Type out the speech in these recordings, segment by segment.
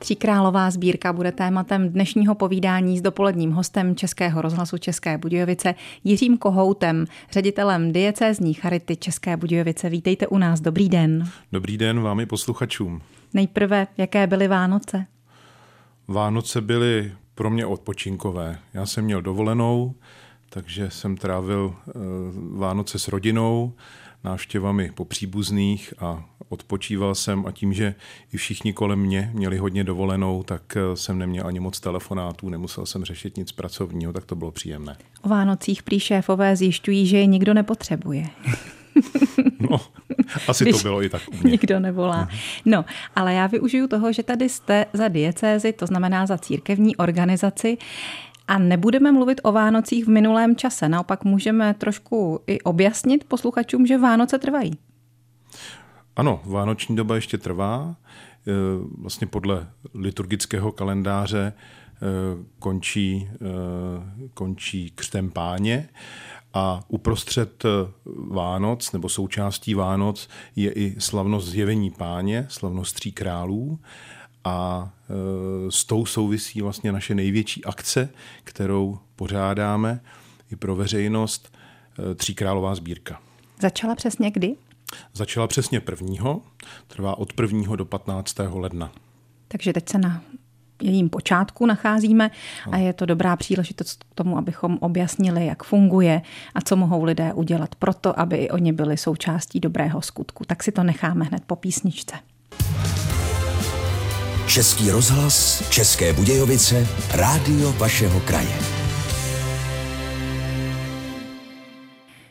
Tříkrálová sbírka bude tématem dnešního povídání s dopoledním hostem Českého rozhlasu České Budějovice Jiřím Kohoutem, ředitelem diecézní Charity České Budějovice. Vítejte u nás, dobrý den. Dobrý den vám i posluchačům. Nejprve, jaké byly Vánoce? Vánoce byly pro mě odpočinkové. Já jsem měl dovolenou, takže jsem trávil eh, Vánoce s rodinou, návštěvami po příbuzných a odpočíval jsem a tím, že i všichni kolem mě měli hodně dovolenou, tak eh, jsem neměl ani moc telefonátů, nemusel jsem řešit nic pracovního, tak to bylo příjemné. O Vánocích prý šéfové zjišťují, že je nikdo nepotřebuje. No, asi Když to bylo i tak u mě. Nikdo nevolá. No, ale já využiju toho, že tady jste za diecézi, to znamená za církevní organizaci. A nebudeme mluvit o Vánocích v minulém čase. Naopak můžeme trošku i objasnit posluchačům, že Vánoce trvají. Ano, vánoční doba ještě trvá. E, vlastně podle liturgického kalendáře e, končí, e, končí křtem páně a uprostřed Vánoc nebo součástí Vánoc je i slavnost zjevení páně, slavnost tří králů a s tou souvisí vlastně naše největší akce, kterou pořádáme i pro veřejnost, Tříkrálová sbírka. Začala přesně kdy? Začala přesně prvního, trvá od 1. do 15. ledna. Takže teď se na jejím počátku nacházíme a je to dobrá příležitost k tomu, abychom objasnili, jak funguje a co mohou lidé udělat pro to, aby i oni byli součástí dobrého skutku. Tak si to necháme hned po písničce. Český rozhlas, České Budějovice, rádio vašeho kraje.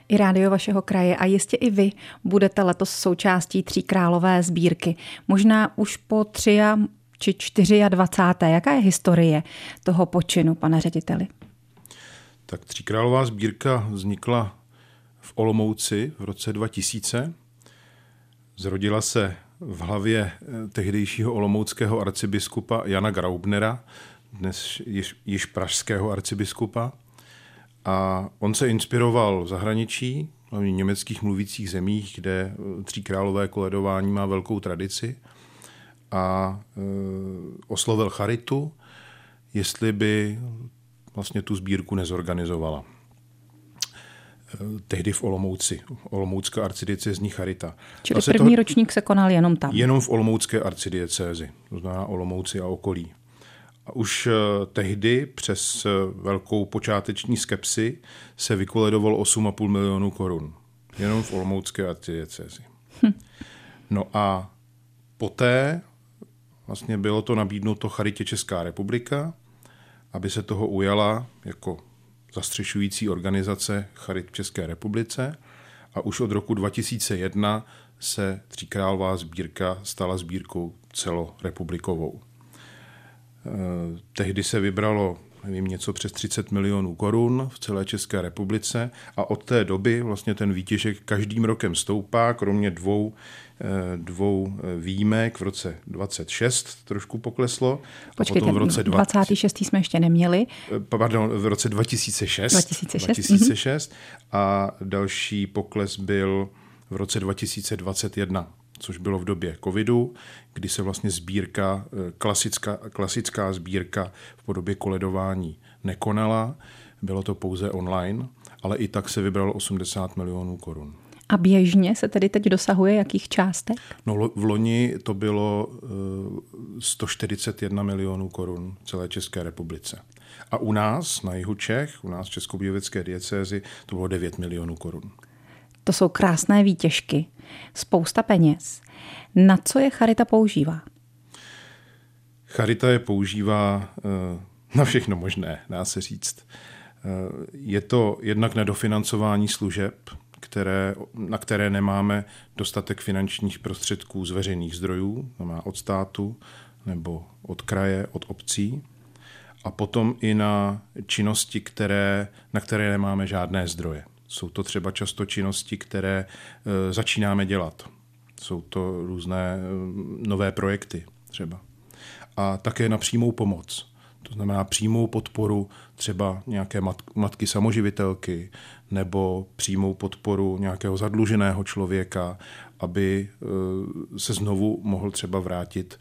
i rádio vašeho kraje a jistě i vy budete letos součástí Tří králové sbírky. Možná už po tři a, či čtyři a dvacáté. Jaká je historie toho počinu, pane řediteli? Tak Tříkrálová sbírka vznikla v Olomouci v roce 2000. Zrodila se v hlavě eh, tehdejšího olomouckého arcibiskupa Jana Graubnera, dnes již, již pražského arcibiskupa. A on se inspiroval v zahraničí, v německých mluvících zemích, kde eh, tří králové koledování má velkou tradici a e, oslovil Charitu, jestli by vlastně tu sbírku nezorganizovala. Tehdy v Olomouci, Olomoucká arcidiecézní Charita. Čili první to, ročník se konal jenom tam? Jenom v Olomoucké arcidiecézi, to znamená Olomouci a okolí. A už eh, tehdy přes eh, velkou počáteční skepsy se vykoledovalo 8,5 milionů korun. Jenom v Olomoucké arcidiecezi. Hm. No a poté vlastně bylo to nabídnuto Charitě Česká republika, aby se toho ujala jako zastřešující organizace Charit v České republice a už od roku 2001 se Tříkrálová sbírka stala sbírkou celorepublikovou. Eh, tehdy se vybralo nevím, něco přes 30 milionů korun v celé České republice a od té doby vlastně ten výtěžek každým rokem stoupá, kromě dvou, eh, dvou eh, výjimek v roce 26 trošku pokleslo. Počkejte, a potom v roce 20, 26. jsme ještě neměli. Pardon, v roce 2006. 2006. 2006 a další pokles byl v roce 2021 což bylo v době covidu, kdy se vlastně sbírka, eh, klasická, klasická sbírka v podobě koledování nekonala. Bylo to pouze online, ale i tak se vybralo 80 milionů korun. A běžně se tedy teď dosahuje jakých částek? No v loni to bylo 141 eh, milionů korun v celé České republice. A u nás na jihu Čech, u nás v Českobudějovické diecézi, to bylo 9 milionů korun. To jsou krásné výtěžky, spousta peněz. Na co je Charita používá? Charita je používá eh, na všechno možné, dá se říct. Eh, je to jednak na dofinancování služeb, které, na které nemáme dostatek finančních prostředků z veřejných zdrojů, znamená od státu nebo od kraje, od obcí. A potom i na činnosti, které, na které nemáme žádné zdroje. Jsou to třeba často činnosti, které e, začínáme dělat. Jsou to různé e, nové projekty třeba. A také na přímou pomoc. To znamená přímou podporu třeba nějaké matky samoživitelky nebo přímou podporu nějakého zadluženého člověka, aby e, se znovu mohl třeba vrátit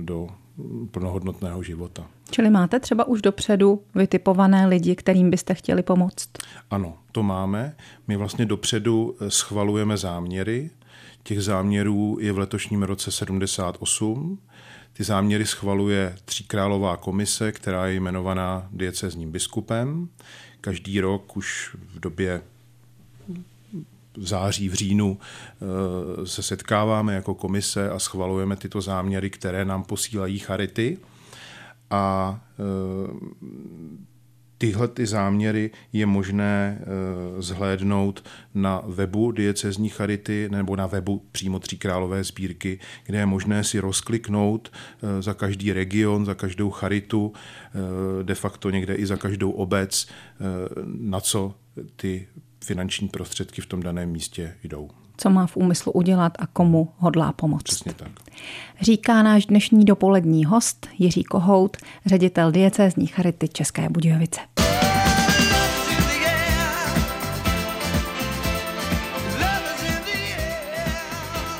do plnohodnotného života. Čili máte třeba už dopředu vytipované lidi, kterým byste chtěli pomoct? Ano, to máme. My vlastně dopředu schvalujeme záměry. Těch záměrů je v letošním roce 78. Ty záměry schvaluje Tříkrálová komise, která je jmenovaná diecezním biskupem. Každý rok už v době v září, v říjnu eh, se setkáváme jako komise a schvalujeme tyto záměry, které nám posílají charity. A eh, tyhle ty záměry je možné eh, zhlédnout na webu diecezní charity nebo na webu přímo Tří králové sbírky, kde je možné si rozkliknout za každý region, za každou charitu, de facto někde i za každou obec, na co ty finanční prostředky v tom daném místě jdou co má v úmyslu udělat a komu hodlá pomoct. Přesně tak. Říká náš dnešní dopolední host Jiří Kohout, ředitel diecézní charity České Budějovice.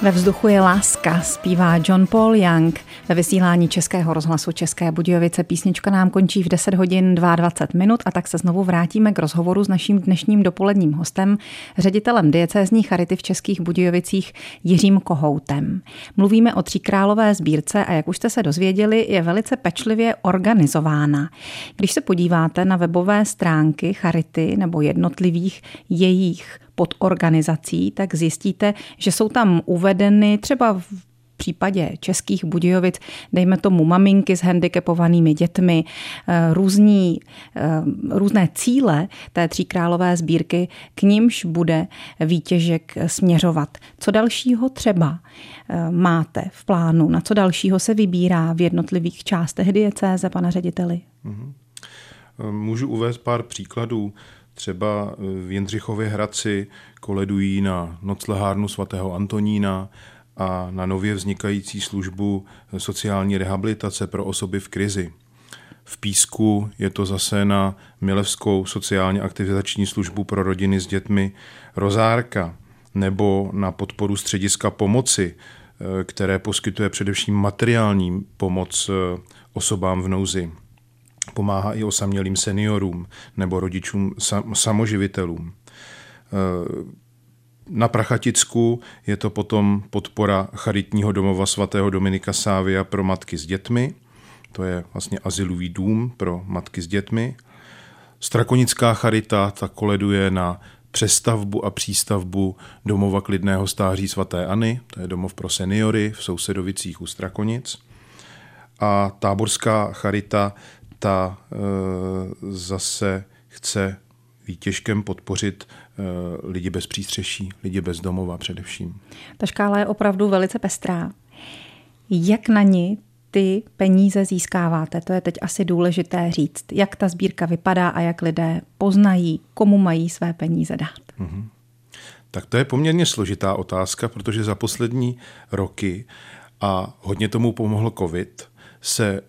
Ve vzduchu je láska, zpívá John Paul Young. Ve vysílání Českého rozhlasu České Budějovice písnička nám končí v 10 hodin 22 minut a tak se znovu vrátíme k rozhovoru s naším dnešním dopoledním hostem, ředitelem diecézní charity v Českých Budějovicích Jiřím Kohoutem. Mluvíme o Tříkrálové sbírce a jak už jste se dozvěděli, je velice pečlivě organizována. Když se podíváte na webové stránky charity nebo jednotlivých jejich podorganizací, tak zjistíte, že jsou tam uvedeny třeba v případě českých Budějovic, dejme tomu maminky s handicapovanými dětmi, eh, různí, eh, různé cíle té tříkrálové sbírky, k nímž bude výtěžek směřovat. Co dalšího třeba eh, máte v plánu? Na co dalšího se vybírá v jednotlivých částech diecéze, pane řediteli? Mhm. Můžu uvést pár příkladů. Třeba v Jindřichově Hradci koledují na noclehárnu svatého Antonína a na nově vznikající službu sociální rehabilitace pro osoby v krizi. V Písku je to zase na Milevskou sociálně aktivizační službu pro rodiny s dětmi Rozárka nebo na podporu střediska pomoci, které poskytuje především materiální pomoc osobám v nouzi. Pomáhá i osamělým seniorům nebo rodičům samoživitelům. Na Prachaticku je to potom podpora charitního domova svatého Dominika Sávia pro matky s dětmi. To je vlastně asilový dům pro matky s dětmi. Strakonická charita ta koleduje na přestavbu a přístavbu domova klidného stáří svatéAny, to je domov pro seniory v Sousedovicích u Strakonic. A táborská charita ta e, zase chce výtěžkem podpořit lidi bez přístřeší, lidi bez domova především. Ta škála je opravdu velice pestrá. Jak na ní ty peníze získáváte? To je teď asi důležité říct. Jak ta sbírka vypadá a jak lidé poznají, komu mají své peníze dát? Mm-hmm. Tak to je poměrně složitá otázka, protože za poslední roky a hodně tomu pomohl COVID, se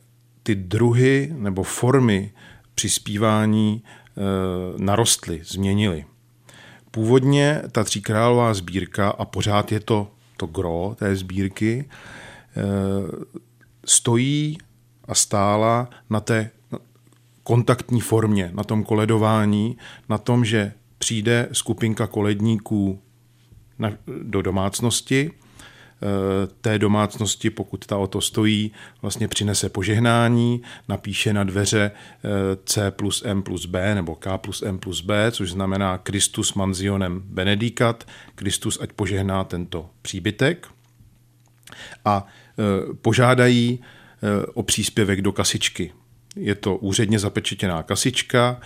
ty druhy nebo formy přispívání Eh, narostly, změnily. Původně ta tříkrálová sbírka, a pořád je to to gro té sbírky, eh, stojí a stála na té kontaktní formě, na tom koledování, na tom, že přijde skupinka koledníků do domácnosti, té domácnosti, pokud ta o to stojí, vlastně přinese požehnání, napíše na dveře eh, C plus M plus B nebo K plus M plus B, což znamená Christus manzionem benedicat, Kristus ať požehná tento příbytek a eh, požádají eh, o příspěvek do kasičky. Je to úředně zapečetěná kasička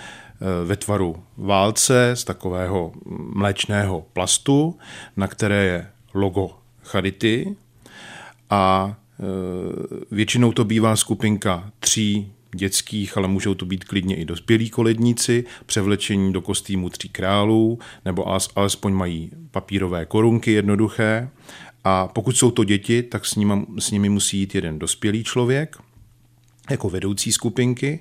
ve tvaru válce z takového mléčného plastu, na které je logo charity a e, většinou to bývá skupinka tří dětských, ale můžou to být klidně i dospělí koledníci, převlečení do kostýmu tří králů, nebo alespoň mají papírové korunky jednoduché. A pokud jsou to děti, tak s nimi, s nimi musí jít jeden dospělý člověk, jako vedoucí skupinky.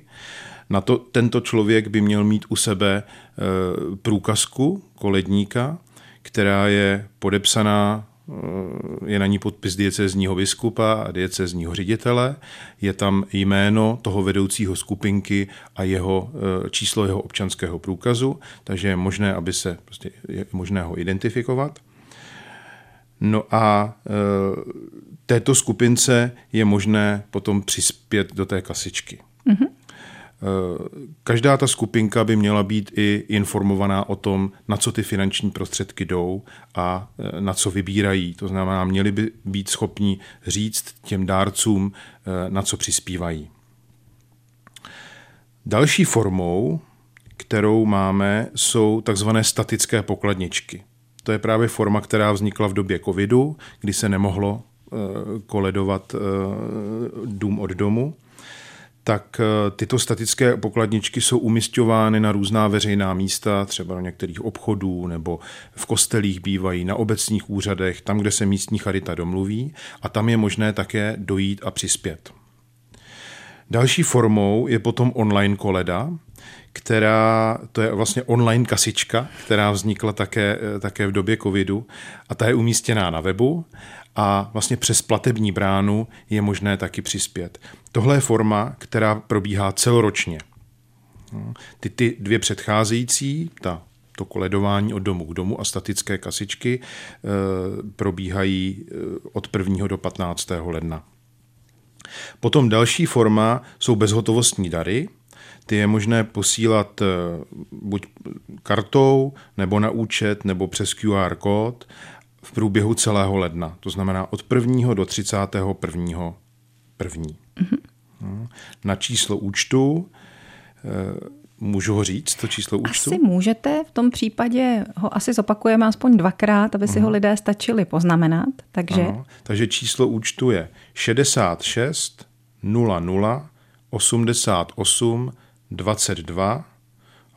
Na to tento člověk by měl mít u sebe e, průkazku koledníka, která je podepsaná je na ní podpis diecezního biskupa a diecezního ředitele, je tam jméno toho vedoucího skupinky a jeho číslo jeho občanského průkazu, takže je možné, aby se prostě je možné ho identifikovat. No a e, této skupince je možné potom přispět do té kasičky. Každá ta skupinka by měla být i informovaná o tom, na co ty finanční prostředky jdou a e, na co vybírají. To znamená, měli by být schopni říct těm dárcům, e, na co přispívají. Další formou, kterou máme, jsou takzvané statické pokladničky. To je právě forma, která vznikla v době covidu, kdy se nemohlo eh, koledovat dům od domu tak eh, tyto statické pokladničky jsou umistovány na různá veřejná místa, třeba do některých obchodů nebo v kostelích bývají, na obecních úřadech, tam, kde se místní charita domluví a tam je možné také dojít a přispět. Další formou je potom online koleda, která, to je vlastně online kasička, která vznikla také, také v době covidu a ta je umístěná na webu a vlastně přes platební bránu je možné taky přispět. Tohle je forma, která probíhá celoročně. Ty, ty dvě předcházející, ta to koledování od domu k domu a statické kasičky e, probíhají eh, od 1. do 15. ledna. Potom další forma jsou bezhotovostní dary, ty je možné posílat eh, buď kartou, nebo na účet, nebo přes QR kód v průběhu celého ledna. To znamená od 1. do 31. první. Mm-hmm. Na číslo účtu eh, Můžu ho říct, to číslo účtu? Asi můžete, v tom případě ho asi zopakujeme aspoň dvakrát, aby si uh-huh. ho lidé stačili poznamenat. Takže... Ano, takže číslo účtu je 66 00 88 22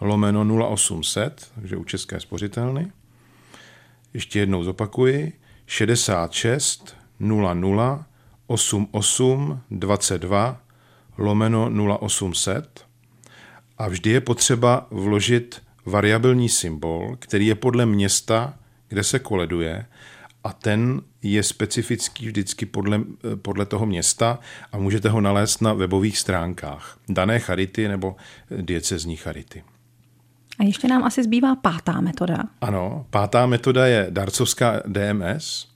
lomeno 0800, takže u České spořitelny. Ještě jednou zopakuji. 66 00 88 22 lomeno 0800 a vždy je potřeba vložit variabilní symbol, který je podle města, kde se koleduje a ten je specifický vždycky podle, podle toho města a můžete ho nalézt na webových stránkách dané charity nebo diecezní charity. A ještě nám asi zbývá pátá metoda. Ano, pátá metoda je darcovská DMS.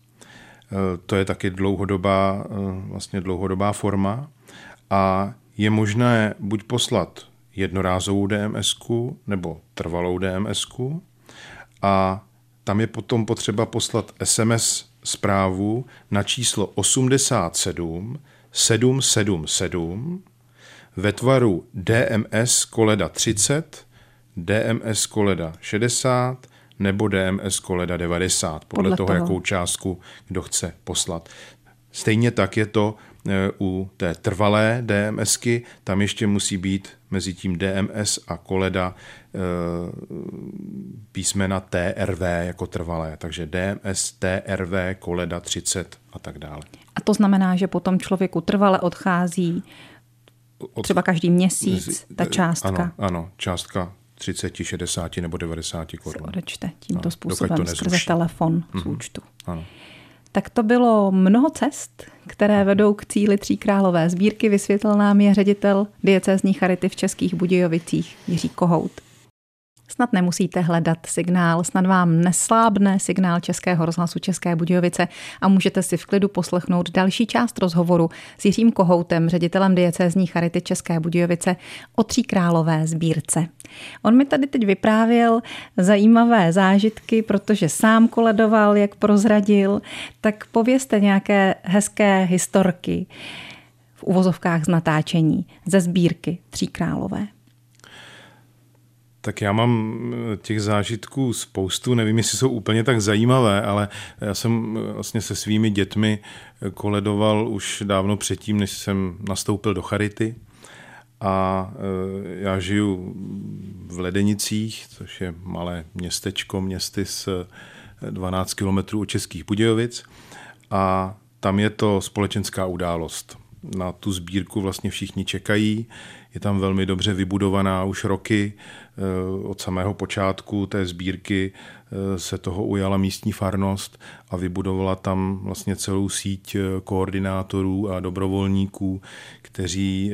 To je taky dlouhodobá, e, vlastně dlouhodobá forma a je možné buď poslat jednorázovou DMS nebo trvalou DMS a tam je potom potřeba poslat SMS zprávu na číslo 87 777 ve tvaru DMS koleda 30, DMS koleda 60 nebo DMS koleda 90, podle, podle toho, toho, jakou částku kdo chce poslat. Stejně tak je to u té trvalé DMSky, tam ještě musí být mezi tím DMS a koleda e, písmena TRV jako trvalé, takže DMS, TRV, koleda 30 a tak dále. A to znamená, že potom člověku trvale odchází třeba každý měsíc ta částka? Ano, ano částka 30, 60 nebo 90 korun. Se odečte tímto ano, způsobem skrze telefon z mm-hmm. účtu. Ano. Tak to bylo mnoho cest, které vedou k cíli Tří králové sbírky. Vysvětlil nám je ředitel diecézní charity v Českých Budějovicích Jiří Kohout. Snad nemusíte hledat signál, snad vám neslábne signál Českého rozhlasu České Budějovice a můžete si v klidu poslechnout další část rozhovoru s Jiřím Kohoutem, ředitelem diecézní charity České Budějovice o Tří králové sbírce. On mi tady teď vyprávěl zajímavé zážitky, protože sám koledoval, jak prozradil, tak povězte nějaké hezké historky v uvozovkách z natáčení ze sbírky Tří králové. Tak já mám eh, těch zážitků spoustu, nevím, jestli jsou úplně tak zajímavé, ale já jsem eh, vlastně se svými dětmi eh, koledoval už dávno předtím, než jsem nastoupil do Charity. A já žiju v Ledenicích, což je malé městečko, městy s 12 kilometrů od Českých Budějovic. A tam je to společenská událost. Na tu sbírku vlastně všichni čekají. Je tam velmi dobře vybudovaná už roky. Eh, od samého počátku té sbírky eh, se toho ujala místní farnost a vybudovala tam vlastně celou síť koordinátorů a dobrovolníků, kteří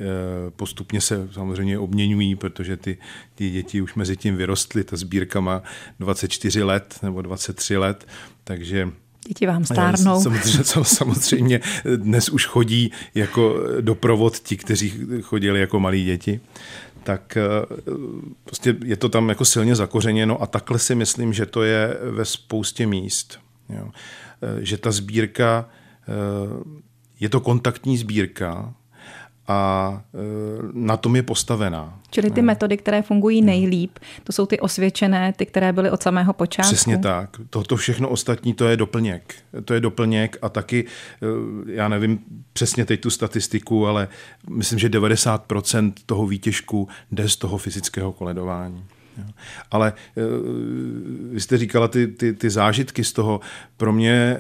postupně se samozřejmě obměňují, protože ty, ty děti už mezi tím vyrostly. Ta sbírka má 24 let nebo 23 let, takže Děti vám stárnou. Samozřejmě, samozřejmě dnes už chodí jako doprovod ti, kteří chodili jako malí děti tak eh, prostě je to tam jako silně zakořeněno a takhle si myslím, že to je ve spoustě míst. Jo. Eh, že ta sbírka, eh, je to kontaktní sbírka, a e, na tom je postavená. Čili ty metody, které fungují nejlíp, to jsou ty osvědčené, ty, které byly od samého počátku. Přesně tak. Toto všechno ostatní, to je doplněk. To je doplněk a taky, e, já nevím přesně teď tu statistiku, ale myslím, že 90% toho výtěžku jde z toho fyzického koledování. Ale eh, vy jste říkala ty, ty, ty zážitky z toho. Pro mě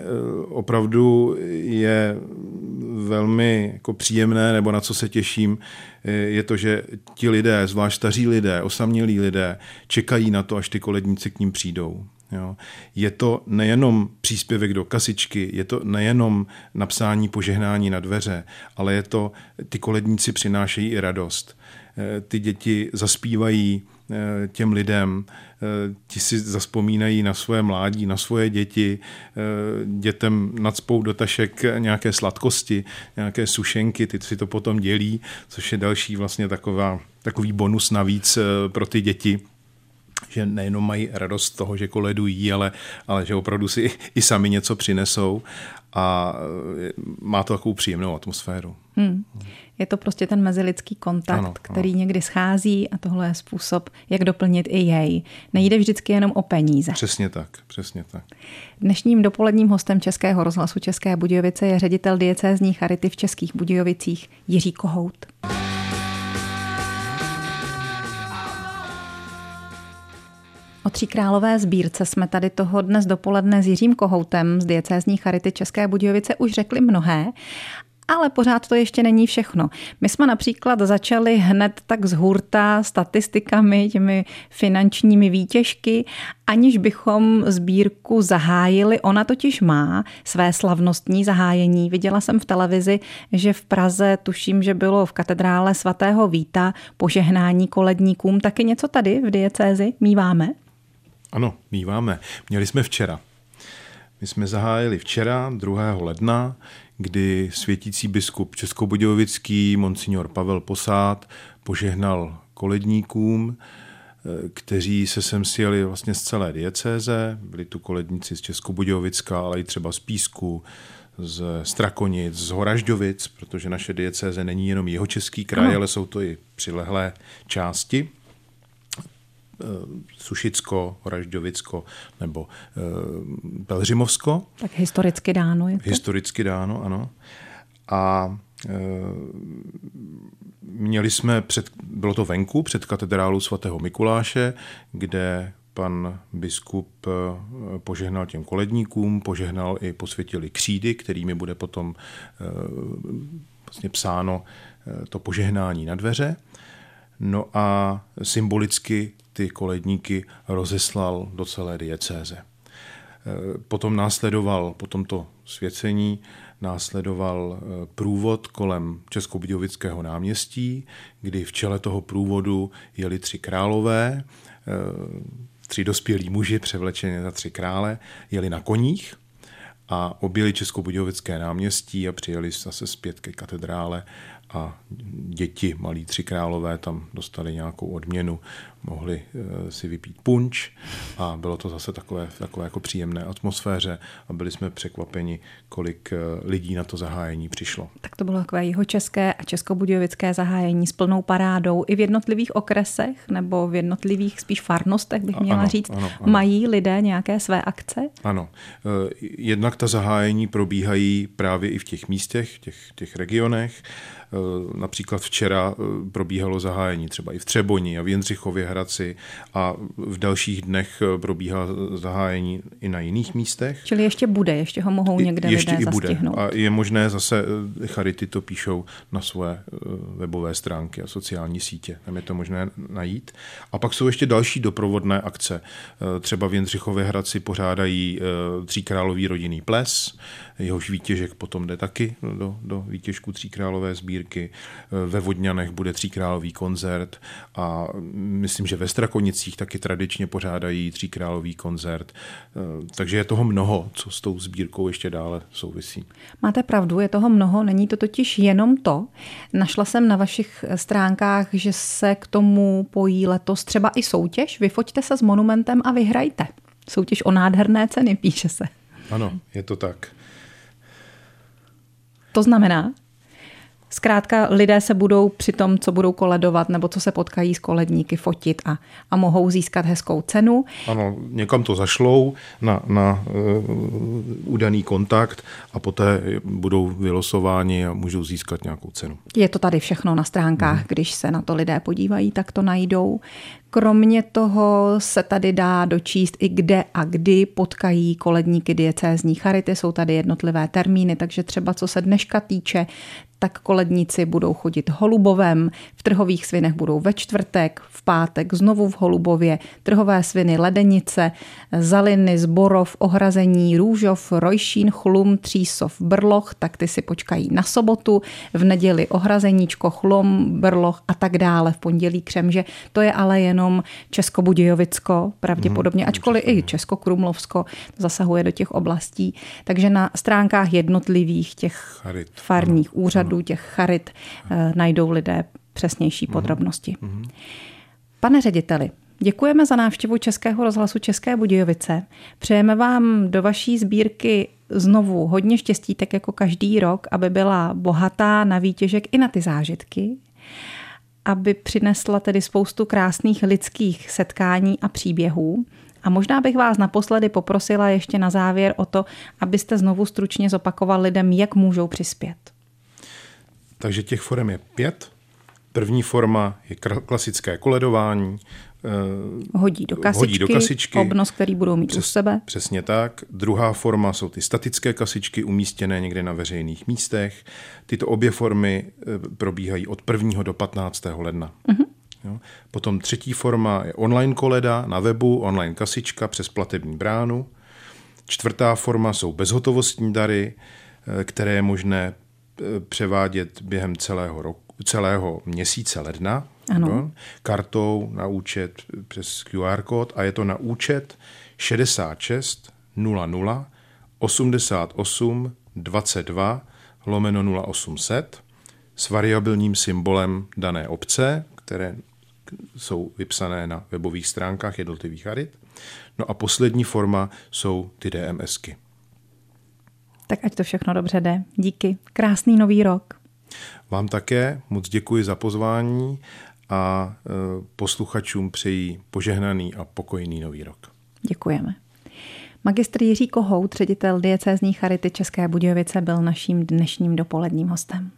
opravdu je velmi jako příjemné, nebo na co se těším, eh, je to, že ti lidé, zvlášť staří lidé, osamělí lidé, čekají na to, až ty koledníci k ním přijdou. Jo. Je to nejenom příspěvek do kasičky, je to nejenom napsání požehnání na dveře, ale je to, ty koledníci přinášejí i radost. Ty děti zaspívají Eh, těm lidem. Eh, ti si zaspomínají na svoje mládí, na svoje děti, eh, dětem nadspou do tašek nějaké sladkosti, nějaké sušenky, ty si to potom dělí, což je další vlastně taková, takový bonus navíc pro ty děti že nejenom mají radost toho, že koledují, ale, ale že opravdu si i sami něco přinesou a má to takovou příjemnou atmosféru. Hmm. Je to prostě ten mezilidský kontakt, ano, který ano. někdy schází a tohle je způsob, jak doplnit i jej. Nejde vždycky jenom o peníze. Přesně tak, přesně tak. Dnešním dopoledním hostem Českého rozhlasu České Budějovice je ředitel diecézní charity v Českých Budějovicích Jiří Kohout. O Tříkrálové sbírce jsme tady toho dnes dopoledne s Jiřím Kohoutem z diecézní charity České Budějovice už řekli mnohé ale pořád to ještě není všechno. My jsme například začali hned tak z hurta statistikami, těmi finančními výtěžky, aniž bychom sbírku zahájili. Ona totiž má své slavnostní zahájení. Viděla jsem v televizi, že v Praze, tuším, že bylo v katedrále svatého Víta požehnání koledníkům. Taky něco tady v diecézi míváme? Ano, míváme. Měli jsme včera. My jsme zahájili včera, 2. ledna, kdy světící biskup Českobudějovický, monsignor Pavel Posád, požehnal koledníkům, eh, kteří se sem sjeli vlastně z celé diecéze. Byli tu koledníci z Českobudějovicka, ale i třeba z Písku, z Strakonic, z Horažďovic, protože naše diecéze není jenom jeho český kraj, no. ale jsou to i přilehlé části. Eh, Sušicko, Ražďovicko nebo eh, Pelřimovsko. Tak historicky dáno je to? Historicky dáno, ano. A eh, měli jsme, před, bylo to venku, před katedrálou svatého Mikuláše, kde pan biskup požehnal těm koledníkům, požehnal i posvětili křídy, kterými bude potom vlastně psáno to požehnání na dveře. No a symbolicky ty koledníky rozeslal do celé diecéze. E, potom následoval, po tomto svěcení, následoval e, průvod kolem Českobudějovického náměstí, kdy v čele toho průvodu jeli tři králové, e, tři dospělí muži převlečeně za tři krále, jeli na koních a objeli Českobudějovické náměstí a přijeli zase zpět ke katedrále a děti, malí tři králové, tam dostali nějakou odměnu, mohli eh, si vypít punč a bylo to zase takové, takové jako příjemné atmosféře a byli jsme překvapeni, kolik eh, lidí na to zahájení přišlo. Tak to bylo takové jeho české a českobudějovické zahájení s plnou parádou i v jednotlivých okresech nebo v jednotlivých spíš farnostech, bych měla ano, říct. Ano, ano. Mají lidé nějaké své akce? Ano. Eh, jednak ta zahájení probíhají právě i v těch místech, v těch, těch regionech Například včera probíhalo zahájení třeba i v Třeboni a v Jindřichově Hradci a v dalších dnech probíhá zahájení i na jiných místech. Čili ještě bude, ještě ho mohou někde ještě lidé i bude. zastihnout. A je možné zase, Charity to píšou na svoje webové stránky a sociální sítě. Tam je to možné najít. A pak jsou ještě další doprovodné akce. Třeba v Jindřichově Hradci pořádají tříkrálový rodinný ples, jehož výtěžek potom jde taky do, do výtěžku tříkrálové sbírky. Ve Vodňanech bude tříkrálový koncert a myslím, že ve Strakonicích taky tradičně pořádají tříkrálový koncert. Takže je toho mnoho, co s tou sbírkou ještě dále souvisí. Máte pravdu, je toho mnoho, není to totiž jenom to. Našla jsem na vašich stránkách, že se k tomu pojí letos třeba i soutěž. Vyfoťte se s monumentem a vyhrajte. Soutěž o nádherné ceny, píše se. Ano, je to tak. To znamená, Zkrátka lidé se budou při tom, co budou koledovat nebo co se potkají s koledníky, fotit a, a mohou získat hezkou cenu. Ano, někam to zašlou na, na uh, udaný kontakt a poté budou vylosováni a můžou získat nějakou cenu. Je to tady všechno na stránkách, hmm. když se na to lidé podívají, tak to najdou. Kromě toho se tady dá dočíst i kde a kdy potkají koledníky diecézní charity. Jsou tady jednotlivé termíny, takže třeba co se dneška týče, tak koledníci budou chodit holubovem, v trhových svinech budou ve čtvrtek, v pátek znovu v Holubově, trhové sviny Ledenice, Zaliny, Zborov, Ohrazení, Růžov, Rojšín, Chlum, Třísov, Brloch, tak ty si počkají na sobotu, v neděli Ohrazeníčko, Chlum, Brloch a tak dále, v pondělí Křemže. To je ale jenom Českobudějovicko, pravděpodobně, hmm, ačkoliv i Českokrumlovsko zasahuje do těch oblastí. Takže na stránkách jednotlivých těch Charit. farních ano. úřadů, těch charit, eh, najdou lidé přesnější mhm. podrobnosti. Mm-hmm. Pane řediteli, děkujeme za návštěvu Českého rozhlasu České Budějovice. Přejeme vám do vaší sbírky znovu hodně štěstí, tak jako každý rok, aby byla bohatá na výtěžek i na ty zážitky, aby přinesla tedy spoustu krásných lidských setkání a příběhů. A možná bych vás naposledy poprosila ještě na závěr o to, abyste znovu stručně zopakoval lidem, jak můžou přispět. Takže těch forem je pět. První forma je klasické koledování. Eh, hodí do kasičky, hodí do kasičky obnos, který budou mít Přes, u sebe. Přesně tak. Druhá forma jsou ty statické kasičky umístěné někde na veřejných místech. Tyto obě formy eh, probíhají od 1. do 15. ledna. Uh-huh. Jo. Potom třetí forma je online koleda na webu, online kasička přes platební bránu. Čtvrtá forma jsou bezhotovostní dary, eh, které je možné převádět během celého roku, celého měsíce ledna ano. Jo, kartou na účet přes QR kód a je to na účet 66 00 88 22 lomeno 0800 s variabilním symbolem dané obce, které jsou vypsané na webových stránkách jednotlivých charit. No a poslední forma jsou ty DMSky. Tak ať to všechno dobře jde. Díky. Krásný nový rok. Vám také moc děkuji za pozvání a e, posluchačům přeji požehnaný a pokojný nový rok. Děkujeme. Magistr Jiří Kohout, ředitel diecézní charity České Budějovice, byl naším dnešním dopoledním hostem.